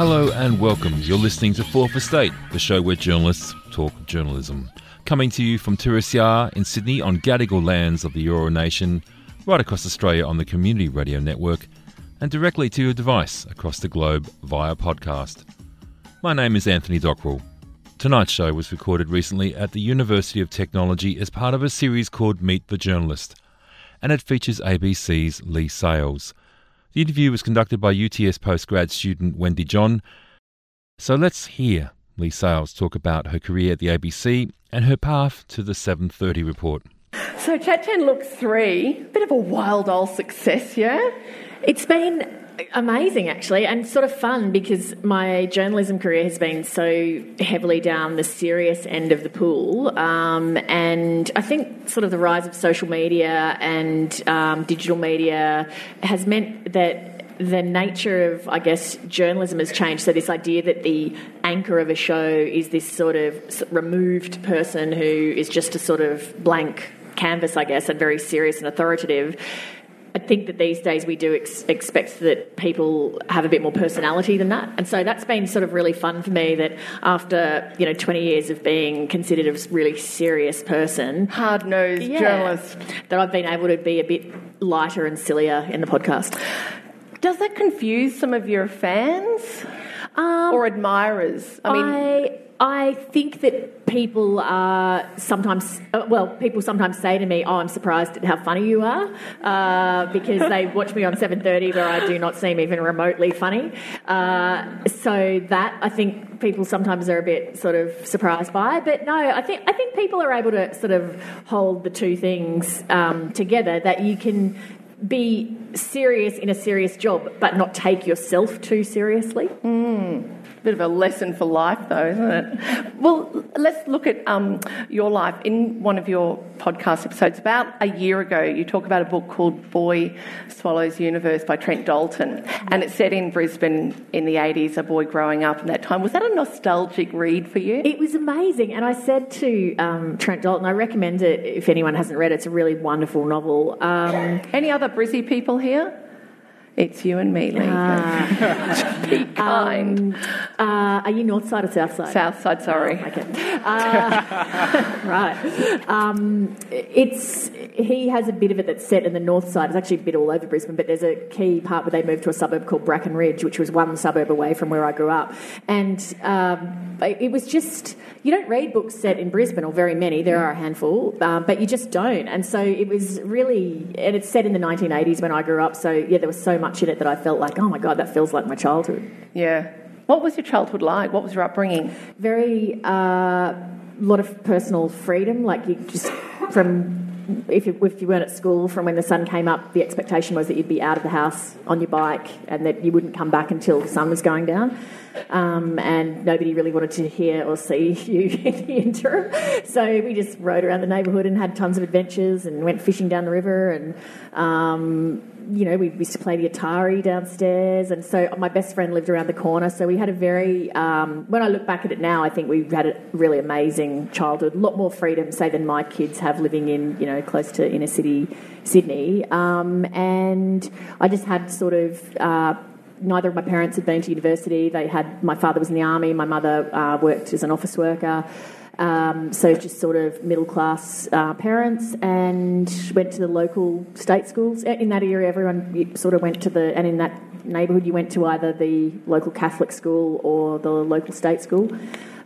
Hello and welcome. You're listening to Fourth Estate, the show where journalists talk journalism. Coming to you from 2SER in Sydney on Gadigal lands of the Eora Nation, right across Australia on the Community Radio Network, and directly to your device across the globe via podcast. My name is Anthony Dockrell. Tonight's show was recorded recently at the University of Technology as part of a series called Meet the Journalist, and it features ABC's Leigh Sales. The interview was conducted by UTS postgrad student Wendy John. So let's hear Leigh Sales talk about her career at the ABC and her path to the 730 report. So Chat 10 Looks 3, bit of a wild old success, yeah? It's been amazing actually and sort of fun because my journalism career has been so heavily down the serious end of the pool um, and i think sort of the rise of social media and um, digital media has meant that the nature of, I guess, journalism has changed. So, this idea that the anchor of a show is this sort of removed person who is just a sort of blank canvas, I guess, and very serious and authoritative I think that these days we do ex- expect that people have a bit more personality than that, and so that's been sort of really fun for me. That after you know 20 years of being considered a really serious person, hard nosed yeah, journalist, that I've been able to be a bit lighter and sillier in the podcast. Does that confuse some of your fans um, or admirers? I mean. I, I think that people are sometimes, uh, well, people sometimes say to me, "Oh, I'm surprised at how funny you are," uh, because they watch me on 7:30, where I do not seem even remotely funny. Uh, so that I think people sometimes are a bit sort of surprised by. But no, I think I think people are able to sort of hold the two things um, together. That you can be serious in a serious job, but not take yourself too seriously. Mm. Bit of a lesson for life, though, isn't it? Well, let's look at um, your life. In one of your podcast episodes, about a year ago, you talk about a book called Boy Swallows Universe by Trent Dalton, and it's set in Brisbane in the 80s, a boy growing up in that time. Was that a nostalgic read for you? It was amazing, and I said to um, Trent Dalton, I recommend it if anyone hasn't read it. It's a really wonderful novel. Um, Any other Brizzy people here? It's you and me, Leigh. Uh, Be kind. Um, uh, are you north side or south side? South side, sorry. Oh, okay. Uh, right. Um, it's he has a bit of it that's set in the north side. It's actually a bit all over Brisbane, but there's a key part where they moved to a suburb called Bracken Ridge, which was one suburb away from where I grew up, and um, it was just you don't read books set in Brisbane or very many. There are a handful, um, but you just don't. And so it was really, and it's set in the 1980s when I grew up. So yeah, there was so much in it that I felt like, oh my god, that feels like my childhood. Yeah. What was your childhood like? What was your upbringing? Very, a uh, lot of personal freedom. Like you just from if you, if you, weren't at school from when the sun came up, the expectation was that you'd be out of the house on your bike and that you wouldn't come back until the sun was going down um, and nobody really wanted to hear or see you in the interim. So we just rode around the neighbourhood and had tons of adventures and went fishing down the river and. Um, you know, we used to play the Atari downstairs, and so my best friend lived around the corner. So we had a very, um, when I look back at it now, I think we had a really amazing childhood. A lot more freedom, say, than my kids have living in, you know, close to inner city Sydney. Um, and I just had sort of uh, neither of my parents had been to university. They had my father was in the army, my mother uh, worked as an office worker. Um, so just sort of middle class uh, parents, and went to the local state schools in that area. Everyone sort of went to the, and in that neighbourhood, you went to either the local Catholic school or the local state school.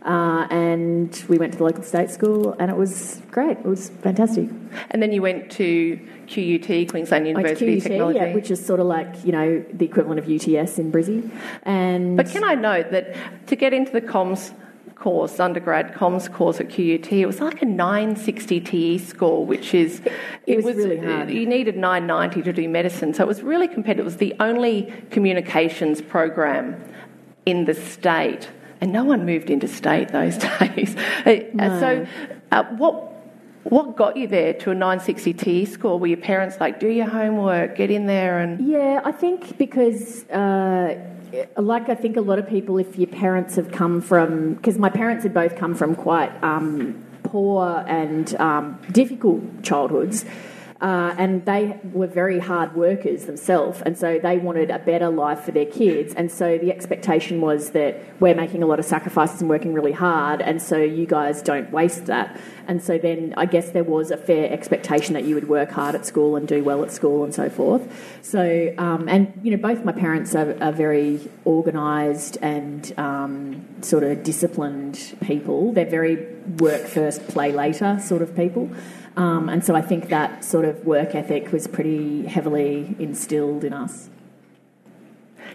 Uh, and we went to the local state school, and it was great. It was fantastic. And then you went to QUT, Queensland University of Technology, yeah, which is sort of like you know the equivalent of UTS in Brizzy. And but can I note that to get into the comms course, undergrad comms course at QUT, it was like a 960 TE score, which is it, it was, was, really hard. You needed 990 to do medicine, so it was really competitive. It was the only communications program in the state and no one moved into state those days. Uh, no. So, uh, what what got you there to a 960 T score? Were your parents like, do your homework, get in there, and yeah, I think because. Uh, like I think a lot of people, if your parents have come from, because my parents had both come from quite um, poor and um, difficult childhoods, Uh, and they were very hard workers themselves, and so they wanted a better life for their kids. And so the expectation was that we're making a lot of sacrifices and working really hard, and so you guys don't waste that. And so then I guess there was a fair expectation that you would work hard at school and do well at school and so forth. So, um, and you know, both my parents are, are very organised and um, sort of disciplined people. They're very work first, play later sort of people. Um, and so I think that sort of work ethic was pretty heavily instilled in us.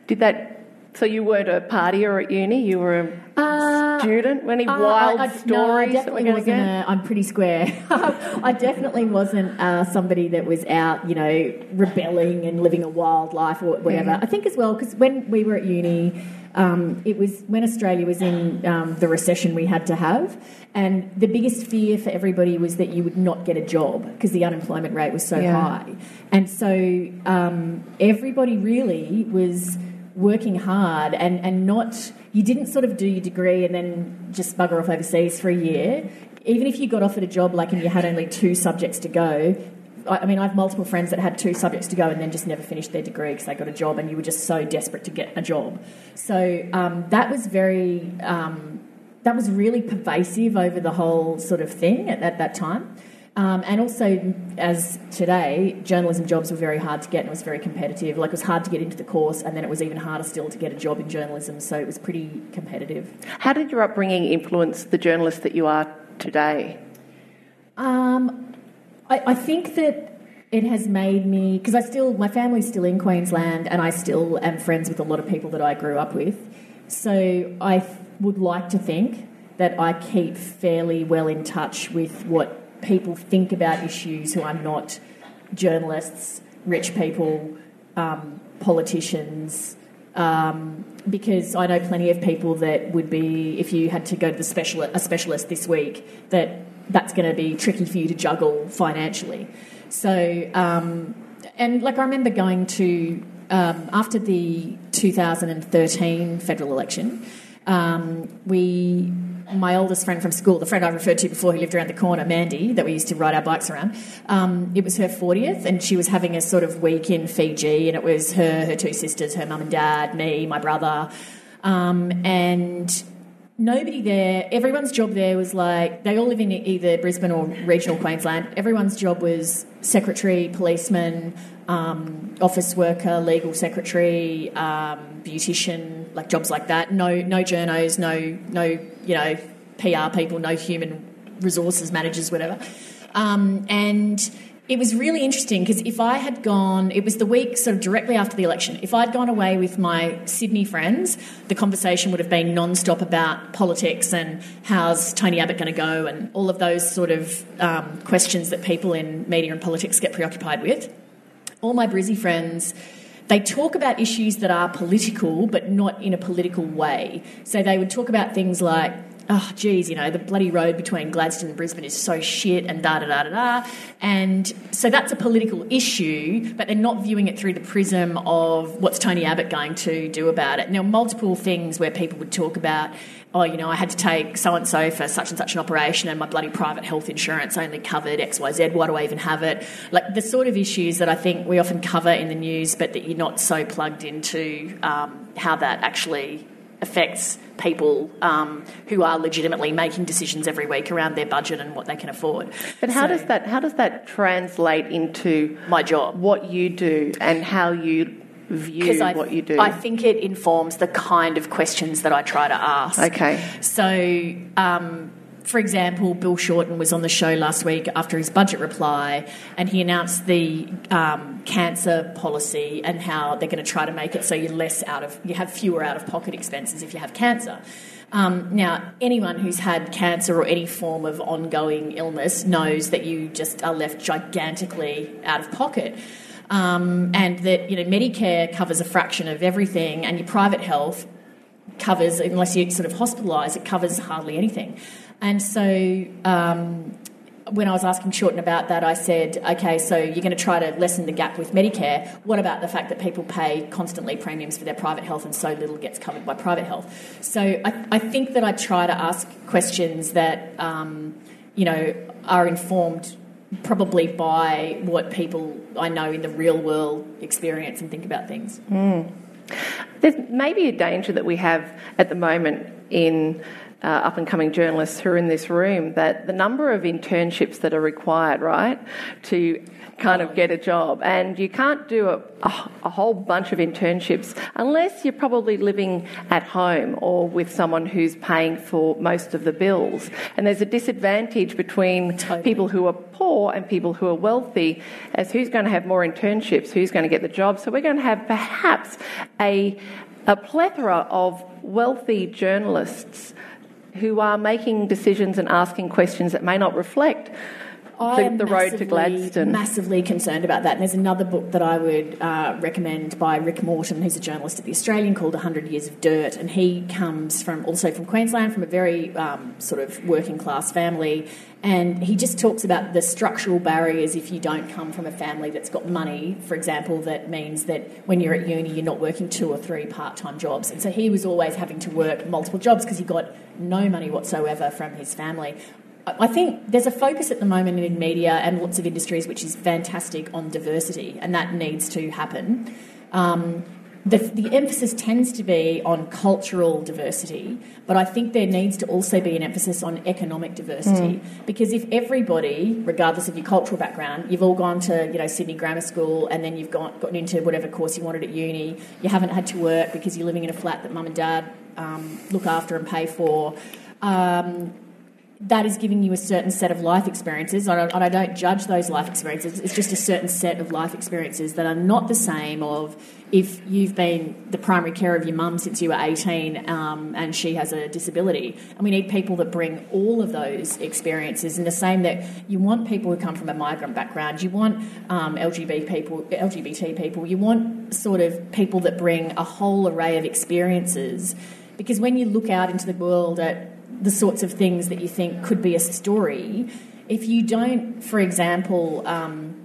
Did that so you weren't a partier at uni. You were a uh, student. Any uh, wild I, I, stories no, I definitely that we're wasn't a, I'm pretty square. I definitely wasn't uh, somebody that was out, you know, rebelling and living a wild life or whatever. Mm. I think as well because when we were at uni. Um, it was when Australia was in um, the recession we had to have, and the biggest fear for everybody was that you would not get a job because the unemployment rate was so yeah. high, and so um, everybody really was working hard and, and not, you didn't sort of do your degree and then just bugger off overseas for a year. Even if you got offered a job like and you had only two subjects to go, I mean, I have multiple friends that had two subjects to go and then just never finished their degree because they got a job and you were just so desperate to get a job. So um, that was very, um, that was really pervasive over the whole sort of thing at, at that time. Um, and also, as today, journalism jobs were very hard to get and it was very competitive. Like, it was hard to get into the course, and then it was even harder still to get a job in journalism, so it was pretty competitive. How did your upbringing influence the journalist that you are today? Um, I, I think that it has made me because I still my family's still in Queensland and I still am friends with a lot of people that I grew up with. So I would like to think that I keep fairly well in touch with what people think about issues who are not journalists, rich people, um, politicians. Um, because I know plenty of people that would be, if you had to go to the special a specialist this week, that that's going to be tricky for you to juggle financially. So, um, and like I remember going to um, after the 2013 federal election, um, we my oldest friend from school, the friend I referred to before who lived around the corner, Mandy, that we used to ride our bikes around, um, it was her 40th and she was having a sort of week in Fiji and it was her, her two sisters, her mum and dad, me, my brother. Um, and nobody there, everyone's job there was like, they all live in either Brisbane or regional Queensland. Everyone's job was secretary, policeman, um, office worker, legal secretary, um, beautician, like jobs like that. No, no journos, no, no, you know, PR people, no human resources managers, whatever. Um, and it was really interesting because if I had gone, it was the week sort of directly after the election. If I'd gone away with my Sydney friends, the conversation would have been non-stop about politics and how's Tony Abbott going to go and all of those sort of um, questions that people in media and politics get preoccupied with. All my Brizzy friends they talk about issues that are political, but not in a political way. So they would talk about things like oh, geez, you know, the bloody road between Gladstone and Brisbane is so shit and da da da da da. And so that's a political issue, but they're not viewing it through the prism of what's Tony Abbott going to do about it. Now, multiple things where people would talk about, oh, you know, I had to take so and so for such and such an operation and my bloody private health insurance only covered XYZ. Why do I even have it? Like the sort of issues that I think we often cover in the news, but that you're not so plugged into um, how that actually affects people um, who are legitimately making decisions every week around their budget and what they can afford. But how so, does that how does that translate into my job, what you do, and how you view I, what you do? I think it informs the kind of questions that I try to ask. Okay. So. Um, for example, Bill Shorten was on the show last week after his budget reply, and he announced the um, cancer policy and how they're going to try to make it so you're less out of you have fewer out of pocket expenses if you have cancer. Um, now, anyone who's had cancer or any form of ongoing illness knows that you just are left gigantically out of pocket. Um, and that you know Medicare covers a fraction of everything, and your private health covers, unless you're sort of hospitalised, it covers hardly anything. And so um, when I was asking Shorten about that, I said, okay, so you're going to try to lessen the gap with Medicare. What about the fact that people pay constantly premiums for their private health and so little gets covered by private health? So I, I think that I try to ask questions that, um, you know, are informed probably by what people I know in the real world experience and think about things. Mm. There's maybe a danger that we have at the moment in uh, up and coming journalists who are in this room that the number of internships that are required, right, to kind of get a job, and you can't do a, a, a, whole bunch of internships unless you're probably living at home or with someone who's paying for most of the bills. And there's a disadvantage between totally. people who are poor and people who are wealthy as who's going to have more internships, who's going to get the job. So we're going to have perhaps a a plethora of wealthy journalists who are making decisions and asking questions that may not reflect the, the road to Gladstone. Massively concerned about that. And there's another book that I would uh, recommend by Rick Morton, who's a journalist at the Australian, called 100 Years of Dirt. And he comes from also from Queensland, from a very um, sort of working class family. And he just talks about the structural barriers if you don't come from a family that's got money, for example, that means that when you're at uni, you're not working two or three part time jobs. And so he was always having to work multiple jobs because he got no money whatsoever from his family. I think there's a focus at the moment in media and lots of industries which is fantastic on diversity, and that needs to happen. Um, the, the, emphasis tends to be on cultural diversity, but I think there needs to also be an emphasis on economic diversity. Mm. Because if everybody, regardless of your cultural background, you've all gone to you know Sydney Grammar School and then you've got, gotten into whatever course you wanted at uni, you haven't had to work because you're living in a flat that mum and dad um, look after and pay for. Um, that is giving you a certain set of life experiences, and I, don't judge those life experiences. It's just a certain set of life experiences that are not the same of if you've been the primary care of your mum since you were 18 um, and she has a disability. And we need people that bring all of those experiences. And the same that you want people who come from a migrant background, you want um, LGBT people, LGBT people, you want sort of people that bring a whole array of experiences. Because when you look out into the world at the sorts of things that you think could be a story. If you don't, for example, um,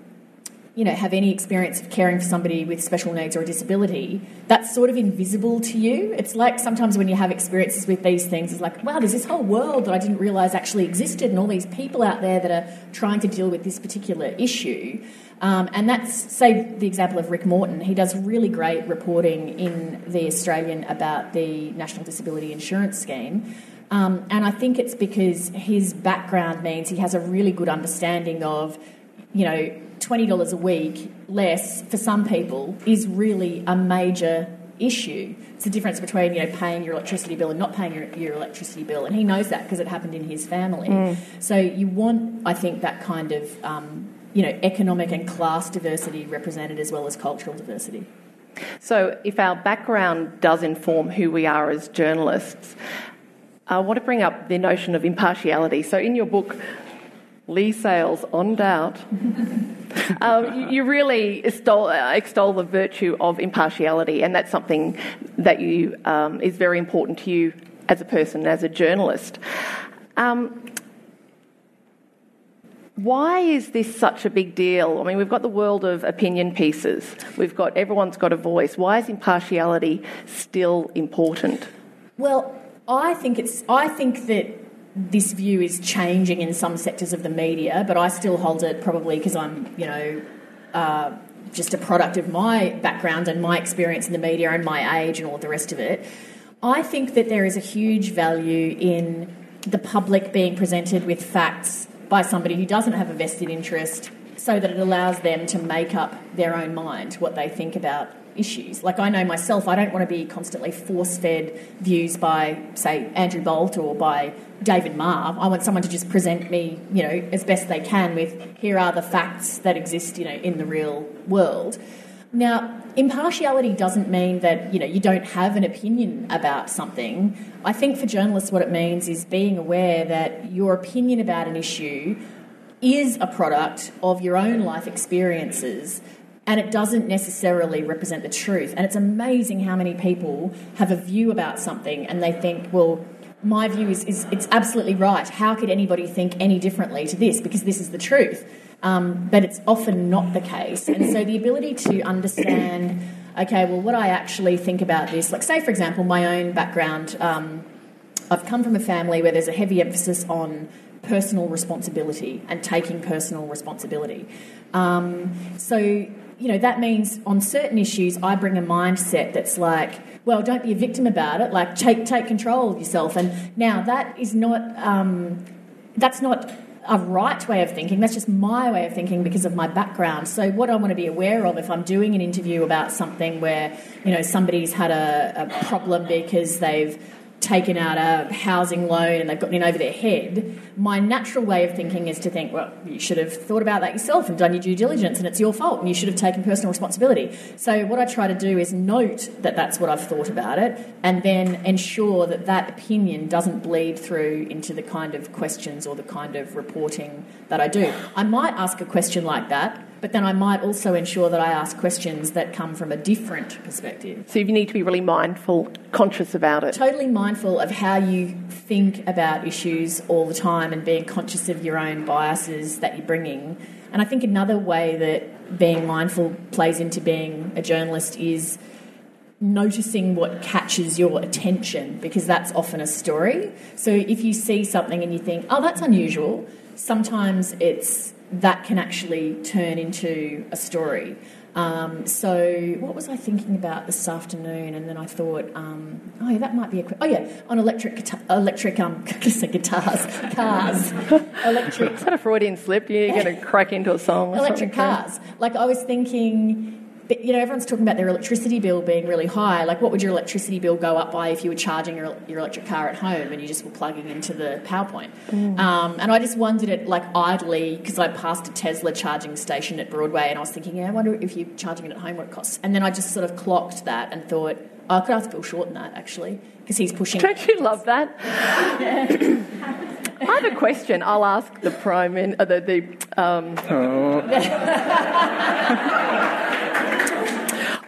you know, have any experience of caring for somebody with special needs or a disability, that's sort of invisible to you. It's like sometimes when you have experiences with these things, it's like, wow, there's this whole world that I didn't realise actually existed, and all these people out there that are trying to deal with this particular issue. Um, and that's, say, the example of Rick Morton. He does really great reporting in The Australian about the National Disability Insurance Scheme. Um, and I think it's because his background means he has a really good understanding of, you know, $20 a week less for some people is really a major issue. It's the difference between, you know, paying your electricity bill and not paying your, your electricity bill. And he knows that because it happened in his family. Mm. So you want, I think, that kind of, um, you know, economic and class diversity represented as well as cultural diversity. So, if our background does inform who we are as journalists, I want to bring up the notion of impartiality. So, in your book, Leigh Sales on Doubt, um, you really extol, extol, the virtue of impartiality, and that's something that you um, is very important to you as a person, as a journalist. Um, why is this such a big deal? I mean, we've got the world of opinion pieces. We've got everyone's got a voice. Why is impartiality still important? Well, I think it's. I think that this view is changing in some sectors of the media, but I still hold it probably because I'm, you know, uh, just a product of my background and my experience in the media and my age and all the rest of it. I think that there is a huge value in the public being presented with facts by somebody who doesn't have a vested interest so that it allows them to make up their own mind what they think about issues. Like I know myself, I don't want to be constantly force fed views by, say, Andrew Bolt or by David Marr. I want someone to just present me, you know, as best they can with here are the facts that exist, you know, in the real world. Now, impartiality doesn't mean that you know you don't have an opinion about something. I think for journalists, what it means is being aware that your opinion about an issue is a product of your own life experiences and it doesn't necessarily represent the truth. And it's amazing how many people have a view about something and they think, well, my view is, is it's absolutely right. How could anybody think any differently to this? Because this is the truth. Um, but it's often not the case. And so the ability to understand, okay, well, what I actually think about this, like, say, for example, my own background, um, I've come from a family where there's a heavy emphasis on personal responsibility and taking personal responsibility. Um, so, you know, that means on certain issues, I bring a mindset that's like, well, don't be a victim about it. Like, take take control of yourself. And now that is not um, that's not a right way of thinking. That's just my way of thinking because of my background. So, what I want to be aware of if I'm doing an interview about something where you know somebody's had a, a problem because they've taken out a housing loan and they've gotten in over their head, my natural way of thinking is to think, well, you should have thought about that yourself and done your due diligence and it's your fault and you should have taken personal responsibility. So, what I try to do is note that that's what I've thought about it and then ensure that that opinion doesn't bleed through into the kind of questions or the kind of reporting that I do. I might ask a question like that but then I might also ensure that I ask questions that come from a different perspective. So you need to be really mindful, conscious about it. Totally mindful of how you think about issues all the time and being conscious of your own biases that you're bringing. And I think another way that being mindful plays into being a journalist is noticing what catches your attention because that's often a story. So if you see something and you think, oh, that's unusual, sometimes it's that can actually turn into a story. Um, so, what was I thinking about this afternoon? And then I thought, um, oh yeah, that might be a. Oh yeah, on electric guitar, electric um, guitars, cars, electric. Is that a Freudian slip? You're going to crack into a song. electric cars. Like I was thinking but you know, everyone's talking about their electricity bill being really high. Like, what would your electricity bill go up by if you were charging your, your electric car at home and you just were plugging into the power point? Mm. Um, and I just wondered it like idly because I passed a Tesla charging station at Broadway and I was thinking, yeah, I wonder if you're charging it at home what it costs. And then I just sort of clocked that and thought, oh, I could ask Bill Shorten that actually because he's pushing. Don't you love that? I have a question. I'll ask the prime in uh, the the. Um... Oh.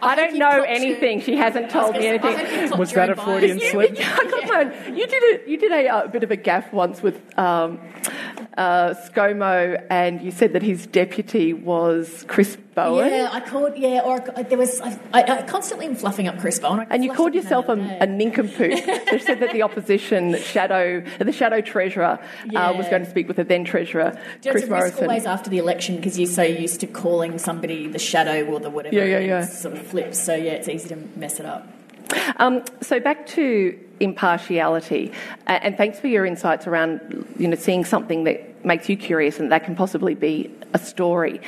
I, don't know anything. She hasn't told me anything. Was that a Freudian slip? yeah, You did a, you did a, a, bit of a gaff once with um, uh, ScoMo, and you said that his deputy was Chris Bowen. Yeah, I called. Yeah, or there was. I, I constantly am fluffing up Chris Bowen. And you called yourself a, a, nincompoop. they said that the opposition shadow, the shadow treasurer, yeah. uh, was going to speak with the then treasurer, Chris it's Morrison. Always after the election because you're so used to calling somebody the shadow or the whatever. Yeah, yeah, yeah. Sort of flips. So yeah, it's easy to mess it up. Um, so back to impartiality, and thanks for your insights around you know seeing something that makes you curious and that can possibly be a story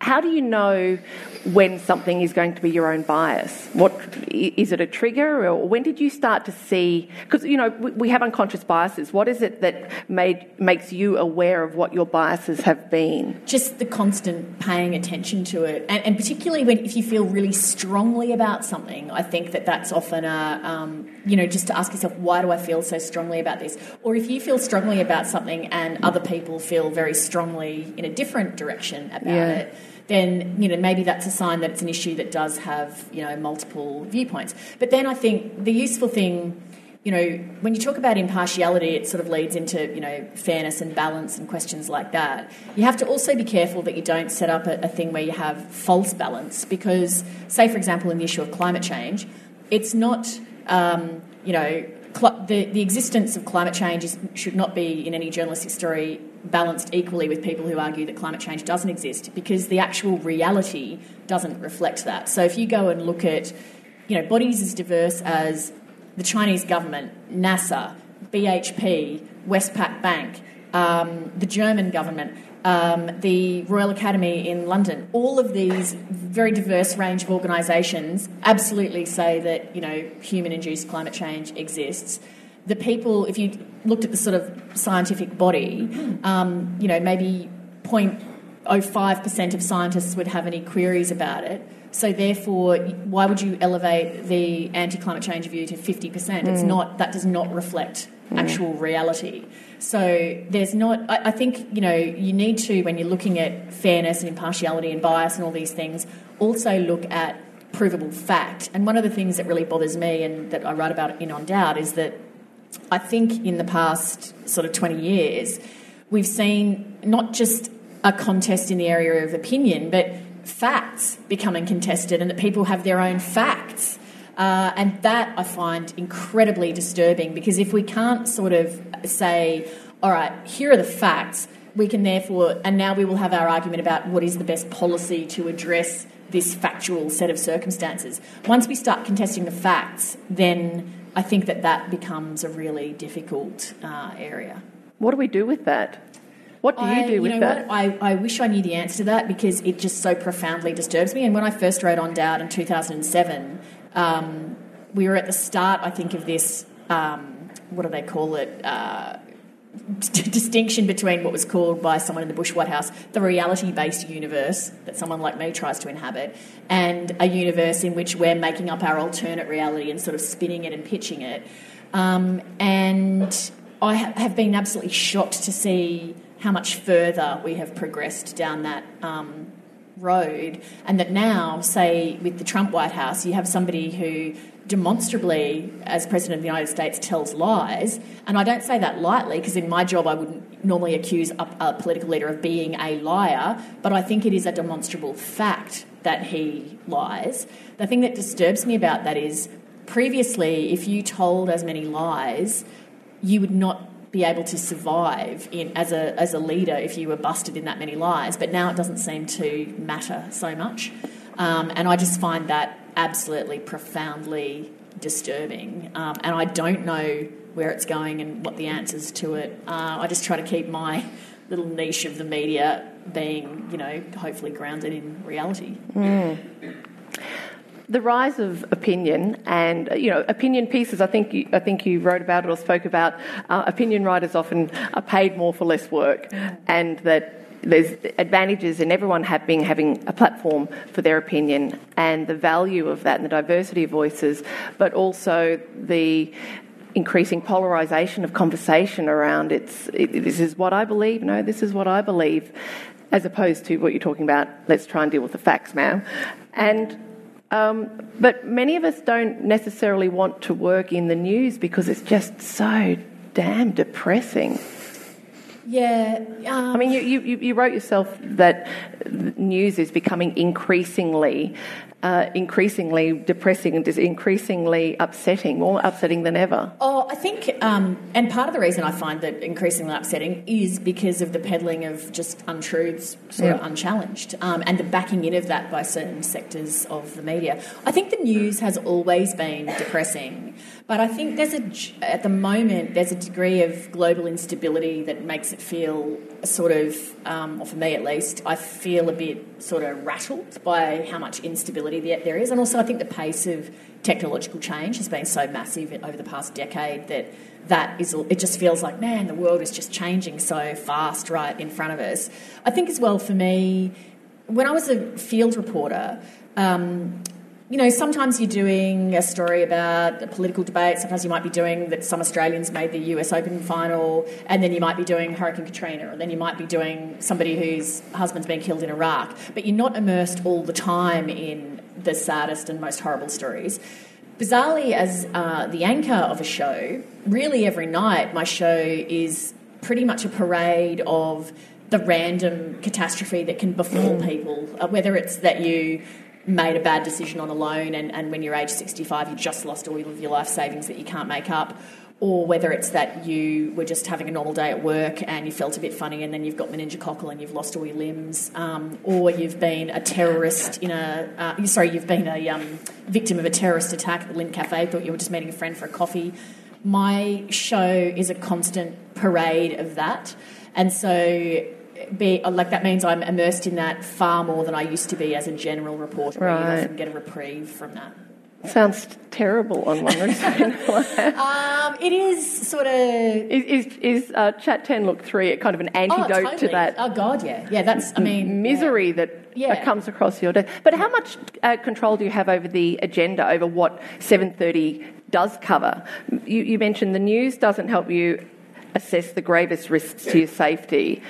how do you know when something is going to be your own bias? What is it a trigger, or when did you start to see? Because you know we have unconscious biases. What is it that made makes you aware of what your biases have been? Just the constant paying attention to it, and, and particularly when if you feel really strongly about something, I think that that's often a um, you know just to ask yourself why do I feel so strongly about this, or if you feel strongly about something and other people feel very strongly in a different direction about yeah. it then you know maybe that's a sign that it's an issue that does have you know multiple viewpoints. But then I think the useful thing, you know, when you talk about impartiality, it sort of leads into you know fairness and balance and questions like that. You have to also be careful that you don't set up a, a thing where you have false balance because, say for example, in the issue of climate change, it's not um, you know the, the existence of climate change is, should not be in any journalistic story balanced equally with people who argue that climate change doesn't exist because the actual reality doesn't reflect that. So if you go and look at you know bodies as diverse as the Chinese government, NASA, BHP, Westpac Bank, um, the German government, um, the Royal Academy in London, all of these very diverse range of organisations absolutely say that you know human-induced climate change exists the people, if you looked at the sort of scientific body, um, you know, maybe 0.05% of scientists would have any queries about it. So therefore, why would you elevate the anti-climate change view to 50%? Mm. It's not, that does not reflect mm. actual reality. So there's not, I, I think, you know, you need to, when you're looking at fairness and impartiality and bias and all these things, also look at provable fact. And one of the things that really bothers me and that I write about in On Doubt is that I think in the past sort of 20 years, we've seen not just a contest in the area of opinion, but facts becoming contested and that people have their own facts. Uh, and that I find incredibly disturbing because if we can't sort of say, all right, here are the facts. We can therefore, and now we will have our argument about what is the best policy to address this factual set of circumstances. Once we start contesting the facts, then I think that that becomes a really difficult uh, area. What do we do with that? What do you I, do with know that? I, I wish I knew the answer to that because it just so profoundly disturbs me. And when I first wrote on doubt in 2007, um, we were at the start, I think, of this, um, what do they call it? Uh, distinction between what was called by someone in the Bush White House the reality based universe that someone like me tries to inhabit, and a universe in which we're making up our alternate reality and sort of spinning it and pitching it. Um, and I ha- have been absolutely shocked to see how much further we have progressed down that um, road, and that now, say, with the Trump White House, you have somebody who demonstrably, as President of the United States, tells lies. And I don't say that lightly because in my job I wouldn't normally accuse a, a, political leader of being a liar, but I think it is a demonstrable fact that he lies. The thing that disturbs me about that is previously, if you told as many lies, you would not be able to survive in, as, a, as a leader if you were busted in that many lies. But now it doesn't seem to matter so much. Um, and I just find that absolutely profoundly disturbing. Um, and I don't know where it's going and what the answers to it. Uh, I just try to keep my little niche of the media being, you know, hopefully grounded in reality. Mm. The rise of opinion and you know opinion pieces. I think you, I think you wrote about it or spoke about. Uh, opinion writers often are paid more for less work, and that there's advantages in everyone having having a platform for their opinion and the value of that and the diversity of voices, but also the increasing polarization of conversation around it's it, this is what I believe, no, this is what I believe, as opposed to what you're talking about. Let's try and deal with the facts now, and. Um, but many of us don't necessarily want to work in the news because it's just so damn depressing. Yeah. Um, I mean, you, you, you wrote yourself that news is becoming increasingly, uh, increasingly depressing and just increasingly upsetting, more upsetting than ever. Oh, I think, um, and part of the reason I find that increasingly upsetting is because of the peddling of just untruths, sort yeah. of unchallenged, um, and the backing in of that by certain sectors of the media. I think the news has always been depressing. But I think there's a, at the moment, there's a degree of global instability that makes it feel sort of, um, or for me at least, I feel a bit sort of rattled by how much instability there is. And also, I think the pace of technological change has been so massive over the past decade that that is, it just feels like, man, the world is just changing so fast right in front of us. I think as well for me, when I was a field reporter, um, you know, sometimes you're doing a story about a political debate. Sometimes you might be doing that some Australians made the US Open final, and then you might be doing Hurricane Katrina, or then you might be doing somebody whose husband's been killed in Iraq. But you're not immersed all the time in the saddest and most horrible stories. Bizarrely, as uh, the anchor of a show, really every night my show is pretty much a parade of the random catastrophe that can befall people, uh, whether it's that you made a bad decision on a loan and, and when you're age 65 you just lost all of your life savings that you can't make up or whether it's that you were just having a normal day at work and you felt a bit funny and then you've got meningococcal and you've lost all your limbs, um, or you've been a terrorist in a, uh, sorry, you've been a um, victim of a terrorist attack at the Lindt Cafe, thought you were just meeting a friend for a coffee. My show is a constant parade of that. And so be like that means I'm immersed in that far more than I used to be as a general reporter. Right. Often get a reprieve from that. Sounds terrible on one um, it is sort of. Is, is, is uh, Chat 10 Looks 3 kind of an antidote oh, totally. to that? Oh, God, yeah. Yeah, that's, I mean. Misery yeah. that yeah. comes across your desk. But how much uh, control do you have over the agenda, over what 730 does cover? You, you mentioned the news doesn't help you assess the gravest risks to your safety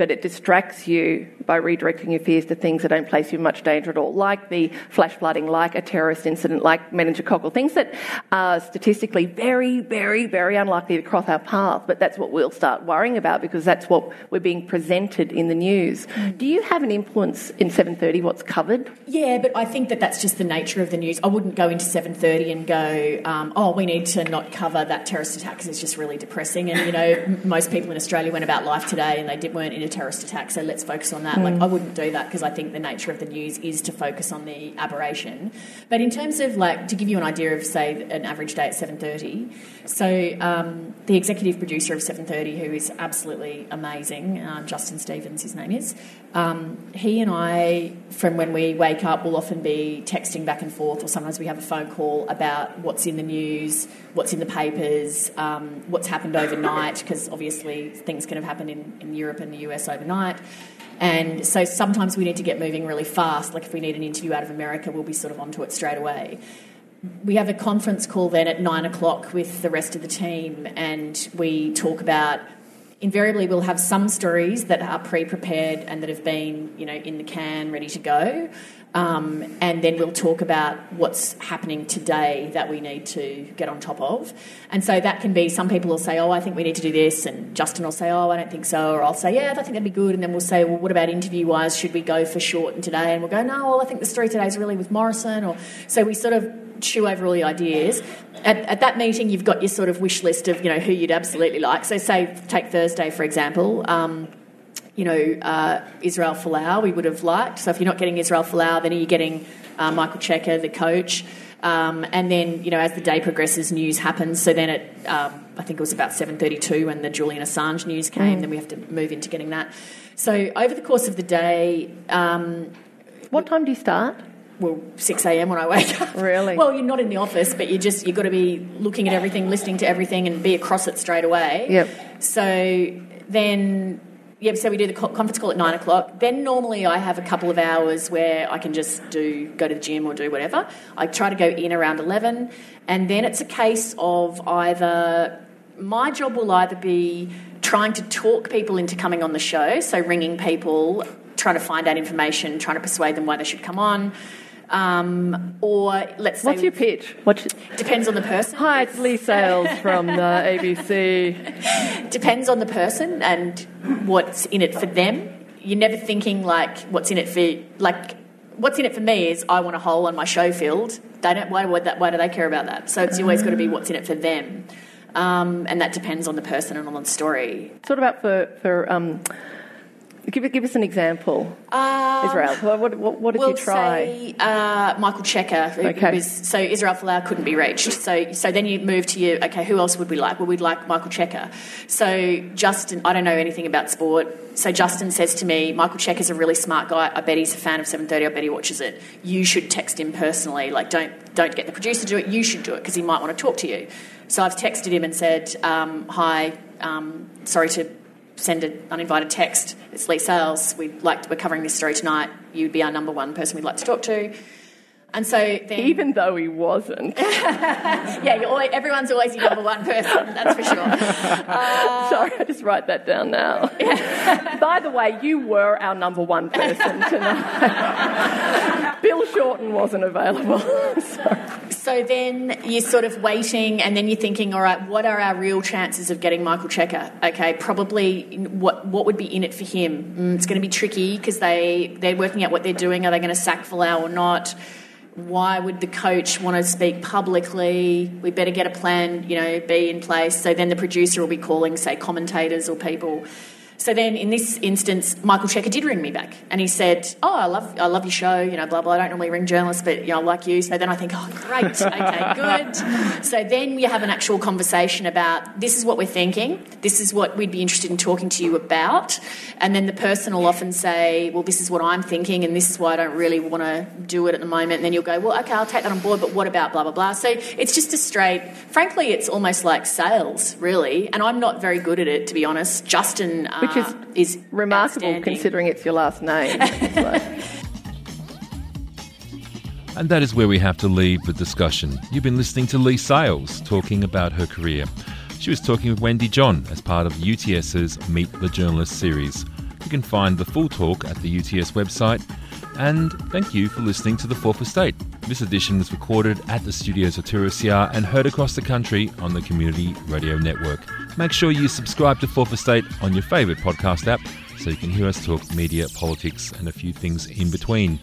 but it distracts you by redirecting your fears to things that don't place you in much danger at all, like the flash flooding, like a terrorist incident, like meningococcal, things that are statistically very, very, very unlikely to cross our path, but that's what we'll start worrying about because that's what we're being presented in the news. Do you have an influence in 7.30 what's covered? Yeah, but I think that that's just the nature of the news. I wouldn't go into 7.30 and go, um, oh, we need to not cover that terrorist attack because it's just really depressing. And, you know, most people in Australia went about life today and they did, weren't in a terrorist attack, so let's focus on that. Mm. Like, I wouldn't do that because I think the nature of the news is to focus on the aberration. But in terms of, like, to give you an idea of, say, an average day at 7.30, so um, the executive producer of 7.30, who is absolutely amazing, uh, Justin Stevens, his name is, um, he and I, from when we wake up, will often be texting back and forth, or sometimes we have a phone call about what's in the news, what's in the papers, um, what's happened overnight, because obviously things can have happened in, in Europe and the US overnight. And so sometimes we need to get moving really fast. Like if we need an interview out of America, we'll be sort of onto it straight away. We have a conference call then at nine o'clock with the rest of the team, and we talk about invariably we'll have some stories that are pre-prepared and that have been you know in the can ready to go. Um, and then we'll talk about what's happening today that we need to get on top of. And so that can be some people will say oh i think we need to do this and justin will say oh i don't think so or i'll say yeah i think that'd be good and then we'll say well what about interview wise should we go for Shorten today? And we'll go no well i think the story today is really with morrison or so we sort of chew over all the ideas. At, at, that meeting, you've got your sort of wish list of you know who you'd absolutely like. So, say take Thursday for example. Um, you know, uh, Israel Folau, we would have liked. So, if you're not getting Israel Folau, then are you getting uh, Michael Cheika, the coach? Um, and then, you know, as the day progresses, news happens. So then at, um, I think it was about 7.32 when the Julian Assange news came, mm. then we have to move into getting that. So over the course of the day... Um, what time do you start? Well, 6 a.m. when I wake up. Really? Well, you're not in the office, but you just you've got to be looking at everything, listening to everything, and be across it straight away. Yep. So then, yeah. So we do the conference call at nine o'clock. Then normally I have a couple of hours where I can just do go to the gym or do whatever. I try to go in around eleven, and then it's a case of either my job will either be trying to talk people into coming on the show, so ringing people, trying to find out information, trying to persuade them why they should come on. Um, or let's say. What's your pitch? What's depends on the person. Hi, it's Leigh Sales from the ABC. Depends on the person and what's in it for them. You're never thinking like what's in it for like what's in it for me is I want a hole on my show field. They don't. Why would that? Why do they care about that? So it's always got to be what's in it for them, um, and that depends on the person and on the story. Sort of about for for. Um, Give, give us an example, um, Israel. What, what, what did we'll you try? Say, uh, Michael Cheika. Okay. Was, so Israel Folau couldn't be reached. So so then you move to your okay. Who else would we like? Well, we'd like Michael Checker. So Justin, I don't know anything about sport. So Justin says to me, Michael Cheika's a really smart guy. I bet he's a fan of 7:30. I bet he watches it. You should text him personally. Like don't don't get the producer to do it. You should do it because he might want to talk to you. So I've texted him and said, um, hi. Um, sorry to send an uninvited text. It's Leigh Sales. We'd like to, we're covering this story tonight. You'd be our number one person we'd like to talk to. And so then, even though he wasn't, yeah, always, everyone's always your number one person. That's for sure. Uh, Sorry, I just write that down now. Yeah. By the way, you were our number one person tonight. Bill Shorten wasn't available. So then you're sort of waiting, and then you're thinking, all right, what are our real chances of getting Michael Cheika? Okay, probably what what would be in it for him? Mm, it's going to be tricky because they they're working out what they're doing. Are they going to sack Folau or not? why would the coach want to speak publicly? We better get a plan, you know, be in place. So then the producer will be calling, say, commentators or people so then, in this instance, Michael Cheika did ring me back, and he said, "Oh, I love, I love your show. You know, blah blah. I don't normally ring journalists, but you know, I like you." So then I think, "Oh, great. Okay, good." So then we have an actual conversation about this is what we're thinking. This is what we'd be interested in talking to you about, and then the person will often say, "Well, this is what I'm thinking, and this is why I don't really want to do it at the moment." And then you'll go, "Well, okay, I'll take that on board, but what about blah blah blah?" So it's just a straight. Frankly, it's almost like sales, really, and I'm not very good at it, to be honest. Justin. Uh, which is, is remarkable considering it's your last name. and that is where we have to leave the discussion. You've been listening to Leigh Sales talking about her career. She was talking with Wendy John as part of UTS's Meet the Journalist series. You can find the full talk at the UTS website. And thank you for listening to The Fourth Estate. This edition was recorded at the studios of 2SER and heard across the country on the Community Radio Network. Make sure you subscribe to Fourth Estate on your favourite podcast app so you can hear us talk media, politics, and a few things in between.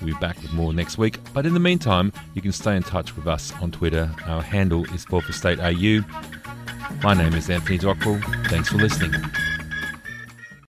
We'll be back with more next week, but in the meantime, you can stay in touch with us on Twitter. Our handle is Fourth Estate AU. My name is Anthony Dockville. Thanks for listening.